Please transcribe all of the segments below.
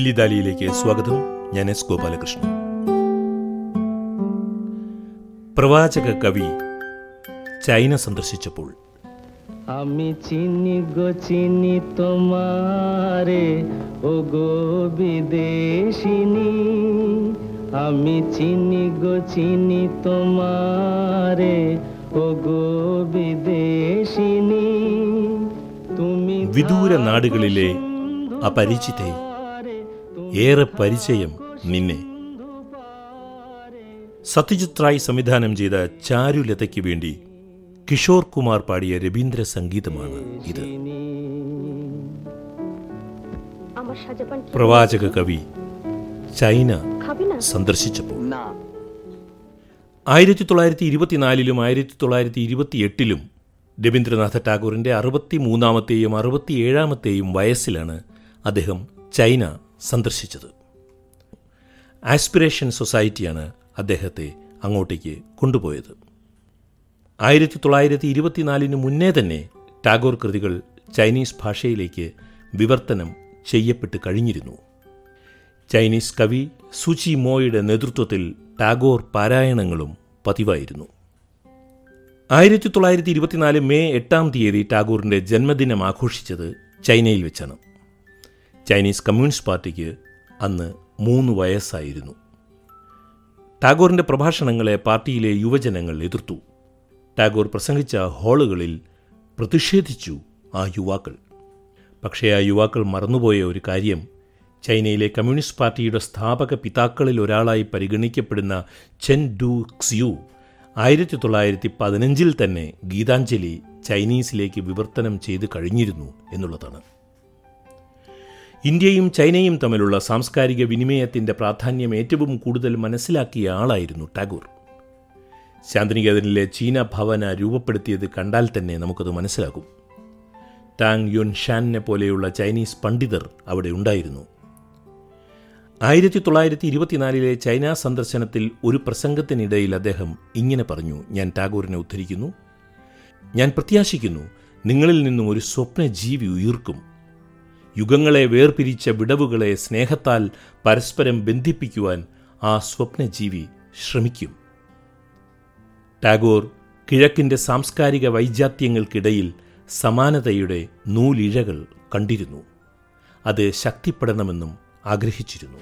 ദില്ലി ദാലിയിലേക്ക് സ്വാഗതം ഞാൻ എസ് ഗോപാലകൃഷ്ണൻ പ്രവാചക കവി ചൈന സന്ദർശിച്ചപ്പോൾ আমি চিনি গো চিনি তোমারে ও গো বিদেশিনী আমি চিনি গো চিনি তোমারে ও গো বিদেশিনী তুমি വിദൂര നാടുകളിലെ അപരിചിതേ ഏറെ പരിചയം നിന്നെ. സത്യജിത് റായ് സംവിധാനം ചെയ്ത ചാരുലതയ്ക്ക് വേണ്ടി കിഷോർ കുമാർ പാടിയ രവീന്ദ്ര സംഗീതമാണ് ഇത്. പ്രവാചക കവി ചൈന സന്ദർശിച്ചപ്പോൾ. ആയിരത്തി തൊള്ളായിരത്തി ഇരുപത്തിനാലിലും ആയിരത്തി തൊള്ളായിരത്തി ഇരുപത്തി എട്ടിലും രവീന്ദ്രനാഥ ടാഗോറിന്റെ അറുപത്തി മൂന്നാമത്തെയും അറുപത്തിയേഴാമത്തെയും വയസ്സിലാണ് അദ്ദേഹം ചൈന സന്ദർശിച്ചത്. ആസ്പിറേഷൻ സൊസൈറ്റിയാണ് അദ്ദേഹത്തെ അങ്ങോട്ടേക്ക് കൊണ്ടുപോയത്. ആയിരത്തി തൊള്ളായിരത്തി ഇരുപത്തിനാലിന് മുന്നേ തന്നെ ടാഗോർ കൃതികൾ ചൈനീസ് ഭാഷയിലേക്ക് വിവർത്തനം ചെയ്യപ്പെട്ട് കഴിഞ്ഞിരുന്നു. ചൈനീസ് കവി സുചി മോയുടെ നേതൃത്വത്തിൽ ടാഗോർ പാരായണങ്ങളും പതിവായിരുന്നു. ആയിരത്തി തൊള്ളായിരത്തി ഇരുപത്തിനാല് മെയ് എട്ടാം തീയതി ടാഗോറിന്റെ ജന്മദിനം ആഘോഷിച്ചത് ചൈനയിൽ വെച്ചാണ്. ചൈനീസ് കമ്മ്യൂണിസ്റ്റ് പാർട്ടിക്ക് അന്ന് മൂന്ന് വയസ്സായിരുന്നു. ടാഗോറിന്റെ പ്രഭാഷണങ്ങളെ പാർട്ടിയിലെ യുവജനങ്ങൾ എതിർത്തു. ടാഗോർ പ്രസംഗിച്ച ഹാളുകളിൽ പ്രതിഷേധിച്ചു ആ യുവാക്കൾ. പക്ഷേ ആ യുവാക്കൾ മറന്നുപോയ ഒരു കാര്യം ചൈനയിലെ കമ്മ്യൂണിസ്റ്റ് പാർട്ടിയുടെ സ്ഥാപക പിതാക്കളിൽ ഒരാളായി പരിഗണിക്കപ്പെടുന്ന ചെൻ ഡു ക്സ്യു ആയിരത്തി തൊള്ളായിരത്തി പതിനഞ്ചിൽ തന്നെ ഗീതാഞ്ജലി ചൈനീസിലേക്ക് വിവർത്തനം ചെയ്ത് കഴിഞ്ഞിരുന്നു എന്നുള്ളതാണ്. ഇന്ത്യയും ചൈനയും തമ്മിലുള്ള സാംസ്കാരിക വിനിമയത്തിന്റെ പ്രാധാന്യം ഏറ്റവും കൂടുതൽ മനസ്സിലാക്കിയ ആളായിരുന്നു ടാഗോർ. ശാന്തിനികേതനിലെ ചീന ഭവന രൂപപ്പെടുത്തിയത് കണ്ടാൽ തന്നെ നമുക്കത് മനസ്സിലാകും. ടാങ് യുൻ ഷാനിനെ പോലെയുള്ള ചൈനീസ് പണ്ഡിതർ അവിടെ ഉണ്ടായിരുന്നു. ആയിരത്തി തൊള്ളായിരത്തി ഇരുപത്തിനാലിലെ ചൈന സന്ദർശനത്തിൽ ഒരു പ്രസംഗത്തിനിടയിൽ അദ്ദേഹം ഇങ്ങനെ പറഞ്ഞു ഞാൻ ടാഗോറിനെ ഉദ്ധരിക്കുന്നു. ഞാൻ പ്രത്യാശിക്കുന്നു നിങ്ങളിൽ നിന്നും ഒരു സ്വപ്ന ജീവി ഉയർക്കും. യുഗങ്ങളെ വേർപിരിച്ച വിടവുകളെ സ്നേഹത്താൽ പരസ്പരം ബന്ധിപ്പിക്കുവാൻ ആ സ്വപ്നജീവി ശ്രമിക്കും. ടാഗോർ കിഴക്കിന്റെ സാംസ്കാരിക വൈജാത്യങ്ങൾക്കിടയിൽ സമാനതയുടെ നൂലിഴകൾ കണ്ടിരുന്നു. അത് ശക്തിപ്പെടണമെന്നും ആഗ്രഹിച്ചിരുന്നു.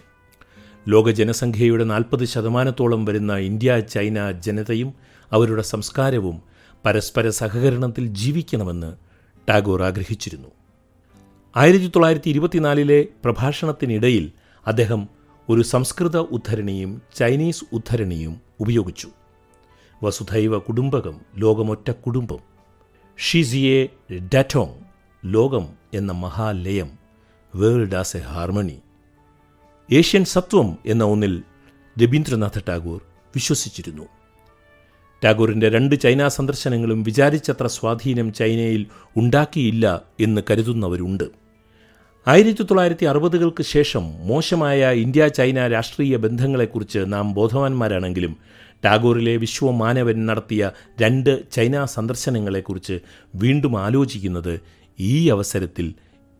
ലോക ജനസംഖ്യയുടെ നാൽപ്പത് ശതമാനത്തോളം വരുന്ന ഇന്ത്യ ചൈന ജനതയും അവരുടെ സംസ്കാരവും പരസ്പര സഹകരണത്തിൽ ജീവിക്കണമെന്ന് ടാഗോർ ആഗ്രഹിച്ചിരുന്നു. ആയിരത്തി തൊള്ളായിരത്തി ഇരുപത്തിനാലിലെ പ്രഭാഷണത്തിനിടയിൽ അദ്ദേഹം ഒരു സംസ്കൃത ഉദ്ധരണിയും ചൈനീസ് ഉദ്ധരണിയും ഉപയോഗിച്ചു. വസുധൈവ കുടുംബകം ലോകമൊറ്റ കുടുംബം. ഷിസിയെ ഡാറ്റോങ് ലോകം എന്ന മഹാലയം world as a harmony. Asian സത്വം എന്ന ഒന്നിൽ രവീന്ദ്രനാഥ ടാഗോർ വിശ്വസിച്ചിരുന്നു. ടാഗോറിന്റെ രണ്ട് ചൈന സന്ദർശനങ്ങളും വിചാരിച്ചത്ര സ്വാധീനം ചൈനയിൽ ഉണ്ടാക്കിയില്ല എന്ന് കരുതുന്നവരുണ്ട്. ആയിരത്തി തൊള്ളായിരത്തി അറുപതുകൾക്ക് ശേഷം മോശമായ ഇന്ത്യ ചൈന രാഷ്ട്രീയ ബന്ധങ്ങളെക്കുറിച്ച് നാം ബോധവാന്മാരാണെങ്കിലും ടാഗോറിലെ വിശ്വമാനവൻ നടത്തിയ രണ്ട് ചൈന സന്ദർശനങ്ങളെക്കുറിച്ച് വീണ്ടും ആലോചിക്കുന്നത് ഈ അവസരത്തിൽ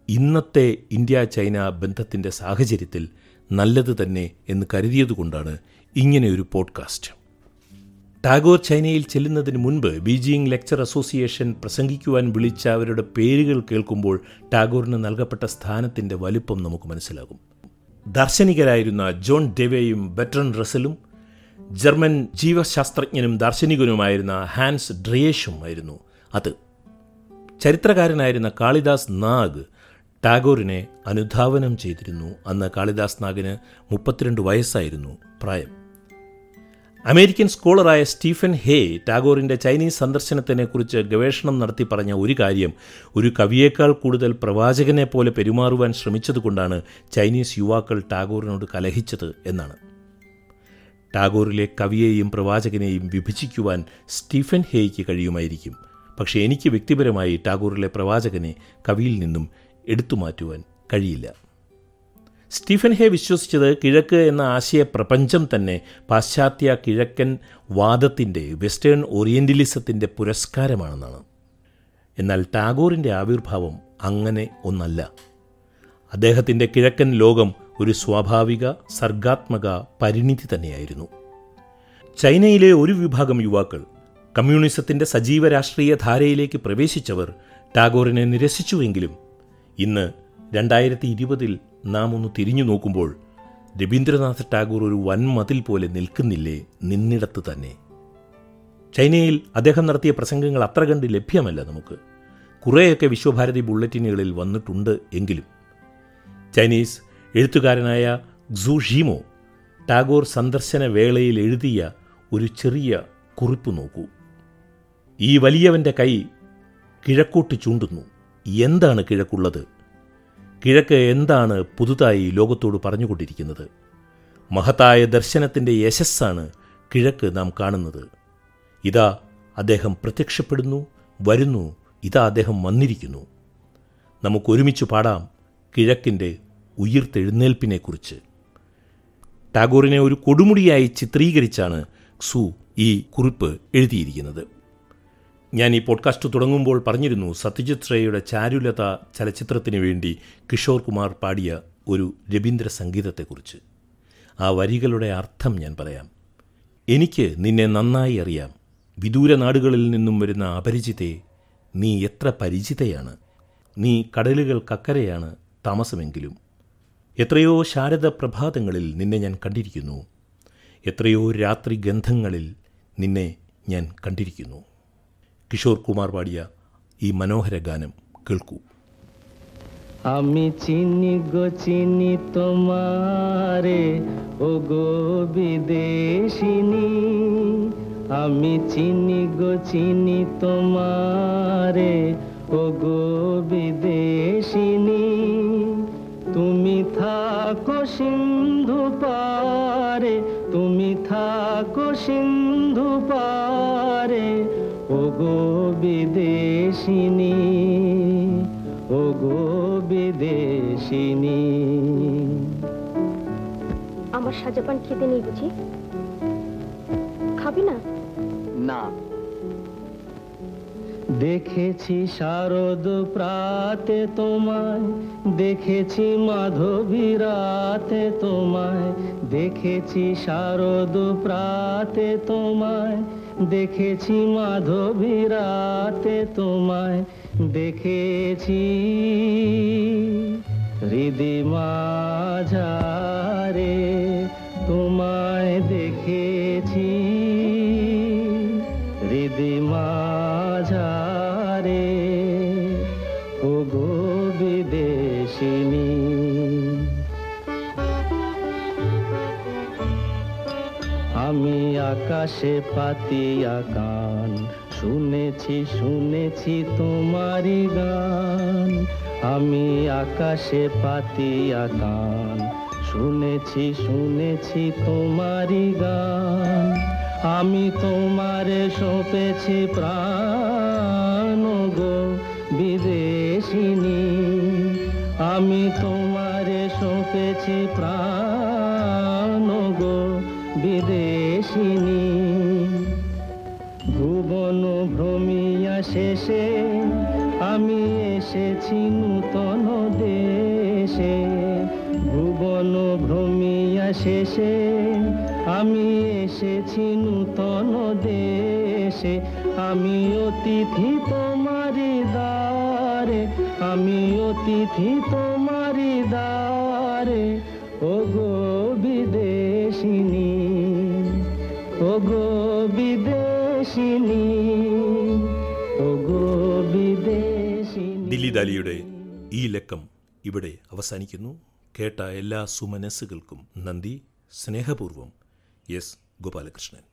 ഇന്നത്തെ ഇന്ത്യ ചൈന ബന്ധത്തിന്റെ സാഹചര്യത്തിൽ നല്ലത് തന്നെ എന്ന് കരുതിയതുകൊണ്ടാണ് ഇങ്ങനെയൊരു പോഡ്കാസ്റ്റ്. ടാഗോർ ചൈനയിൽ ചെല്ലുന്നതിന് മുൻപ് ബീജിംഗ് ലെക്ചർ അസോസിയേഷൻ പ്രസംഗിക്കുവാൻ വിളിച്ച അവരുടെ പേരുകൾ കേൾക്കുമ്പോൾ ടാഗോറിന് നൽകപ്പെട്ട സ്ഥാനത്തിന്റെ വലുപ്പം നമുക്ക് മനസ്സിലാകും. ദാർശനികരായിരുന്ന ജോൺ ഡെവേയും ബെട്രൻ റസലും ജർമ്മൻ ജീവശാസ്ത്രജ്ഞനും ദാർശനികനുമായിരുന്ന ഹാൻസ് ഡ്രിയേഷും ആയിരുന്നു അത്. ചരിത്രകാരനായിരുന്ന കാളിദാസ് നാഗ് ടാഗോറിനെ അനുധാവനം ചെയ്തിരുന്നു. അന്ന് കാളിദാസ് നാഗിന് മുപ്പത്തിരണ്ട് വയസ്സായിരുന്നു പ്രായം. അമേരിക്കൻ സ്കോളറായ സ്റ്റീഫൻ ഹേ ടാഗോറിന്റെ ചൈനീസ് സന്ദർശനത്തിനെക്കുറിച്ച് ഗവേഷണം നടത്തി പറഞ്ഞ ഒരു കാര്യം ഒരു കവിയേക്കാൾ കൂടുതൽ പ്രവാചകനെ പോലെ പെരുമാറുവാൻ ശ്രമിച്ചതുകൊണ്ടാണ് ചൈനീസ് യുവാക്കൾ ടാഗോറിനോട് കലഹിച്ചത് എന്നാണ്. ടാഗോറിലെ കവിയെയും പ്രവാചകനെയും വിഭജിക്കുവാൻ സ്റ്റീഫൻ ഹേയ്ക്ക് കഴിയുമായിരിക്കും. പക്ഷേ എനിക്ക് വ്യക്തിപരമായി ടാഗോറിലെ പ്രവാചകനെ കവിയിൽ നിന്നും എടുത്തു മാറ്റുവാൻ കഴിയില്ല. സ്റ്റീഫൻ ഹേ വിശ്വസിച്ചത് കിഴക്ക് എന്ന ആശയ പ്രപഞ്ചം തന്നെ പാശ്ചാത്യ കിഴക്കൻ വാദത്തിന്റെ വെസ്റ്റേൺ ഓറിയന്റലിസത്തിന്റെ പുരസ്കാരമാണെന്നാണ്. എന്നാൽ ടാഗോറിന്റെ ആവിർഭാവം അങ്ങനെ ഒന്നല്ല. അദ്ദേഹത്തിന്റെ കിഴക്കൻ ലോകം ഒരു സ്വാഭാവിക സർഗാത്മക പരിണിതി തന്നെയായിരുന്നു. ചൈനയിലെ ഒരു വിഭാഗം യുവാക്കൾ കമ്മ്യൂണിസത്തിന്റെ സജീവ രാഷ്ട്രീയ ധാരയിലേക്ക് പ്രവേശിച്ചവർ ടാഗോറിനെ നിരസിച്ചുവെങ്കിലും ഇന്ന് രണ്ടായിരത്തി ഇരുപതിൽ നാം ഒന്ന് തിരിഞ്ഞു നോക്കുമ്പോൾ രവീന്ദ്രനാഥ് ടാഗോർ ഒരു വൻമതിൽ പോലെ നിൽക്കുന്നില്ലേ നിന്നിടത്ത് തന്നെ. ചൈനയിൽ അദ്ദേഹം നടത്തിയ പ്രസംഗങ്ങൾ അത്ര കണ്ട് ലഭ്യമല്ല നമുക്ക്. കുറേയൊക്കെ വിശ്വഭാരതി ബുള്ളറ്റിനുകളിൽ വന്നിട്ടുണ്ട് എങ്കിലും. ചൈനീസ് എഴുത്തുകാരനായ ഗ്സു ഷീമോ ടാഗോർ സന്ദർശന വേളയിൽ എഴുതിയ ഒരു ചെറിയ കുറിപ്പ് നോക്കൂ. ഈ വലിയവന്റെ കൈ കിഴക്കോട്ട് ചൂണ്ടുന്നു. എന്താണ് കിഴക്കുള്ളത്? കിഴക്ക് എന്താണ് പുതുതായി ലോകത്തോട് പറഞ്ഞുകൊണ്ടിരിക്കുന്നത്? മഹത്തായ ദർശനത്തിന്റെ യശസ്സാണ് കിഴക്ക് നാം കാണുന്നത്. ഇതാ അദ്ദേഹം പ്രത്യക്ഷപ്പെടുന്നു വരുന്നു ഇതാ അദ്ദേഹം വന്നിരിക്കുന്നു. നമുക്കൊരുമിച്ച് പാടാം കിഴക്കിന്റെ ഉയിർത്തെഴുന്നേൽപ്പിനെക്കുറിച്ച്. ടാഗോറിനെ ഒരു കൊടുമുടിയായി ചിത്രീകരിച്ചാണ് സു ഈ കുറിപ്പ് എഴുതിയിരിക്കുന്നത്. ഞാൻ ഈ പോഡ്കാസ്റ്റ് തുടങ്ങുമ്പോൾ പറഞ്ഞിരുന്നു സത്യജിത് റേയുടെ ചാരുലത ചലച്ചിത്രത്തിന് വേണ്ടി കിഷോർ കുമാർ പാടിയ ഒരു രവീന്ദ്ര സംഗീതത്തെക്കുറിച്ച്. ആ വരികളുടെ അർത്ഥം ഞാൻ പറയാം. എനിക്ക് നിന്നെ നന്നായി അറിയാം. വിദൂര നാടുകളിൽ നിന്നും വരുന്ന അപരിചിതയെ നീ എത്ര പരിചിതയാണ്. നീ കടലുകൾക്കക്കരയാണ് താമസമെങ്കിലും. എത്രയോ ശാരദ പ്രഭാതങ്ങളിൽ നിന്നെ ഞാൻ കണ്ടിരിക്കുന്നു. എത്രയോ രാത്രി ഗന്ധങ്ങളിൽ നിന്നെ ഞാൻ കണ്ടിരിക്കുന്നു. കിഷോർ കുമാർ പാടിയ ഈ മനോഹര ഗാനം കേൾക്കൂ আমি চিনি গো চিনি তোমারে ও গো বিদেশিনী আমি চিনি গো চিনি তোমারে ও গো বিদেশিনী তুমি থাকো সিন্ধু পারে তুমি থাকো সিন্ধু বিদেশিনী আমার সাজাপান খেতে নেই বুঝি? খাবি না? না। দেখেছি শারদ প্রাতে তোমায় দেখেছি মাধবী রাতে তোমায় দেখেছি শারদ প্রাতে তোমায় দেখেছি মাধবী রাতে তোমায় দেখেছি হৃদি মাঝারে তোমায় দেখেছি। হৃদি মাঝারে ও গো বিদেশিনী। আমি আকাশে পাতিয়া গান শুনেছি শুনেছি তোমারি গান। আমি আকাশে পাতিয়া গান শুনেছি শুনেছি তোমারই গান। আমি তোমারে সঁপেছি প্রাণ গো বিদেশিনী। আমি তোমারে সঁপেছি প্রাণ গো বিদেশিনী। ভুবন ভ্রমিয়া শেষে আমি এসেছি শেষে আমি এসেছি নূতন দেশে আমি অতিথি তোমারি দ্বারে আমি অতিথি তোমারি দ্বারে ও গো বিদেশিনী ও ഗോ വിദേശിനി ഓ ഗോ വിദേശിനി ദില്ലി ദാലിയുടെ ഈ ലക്കം ഇവിടെ അവസാനിക്കുന്നു കേട്ട എല്ലാ സുമനസ്സുകൾക്കും നന്ദി സ്നേഹപൂർവം എസ്. ഗോപാലകൃഷ്ണൻ.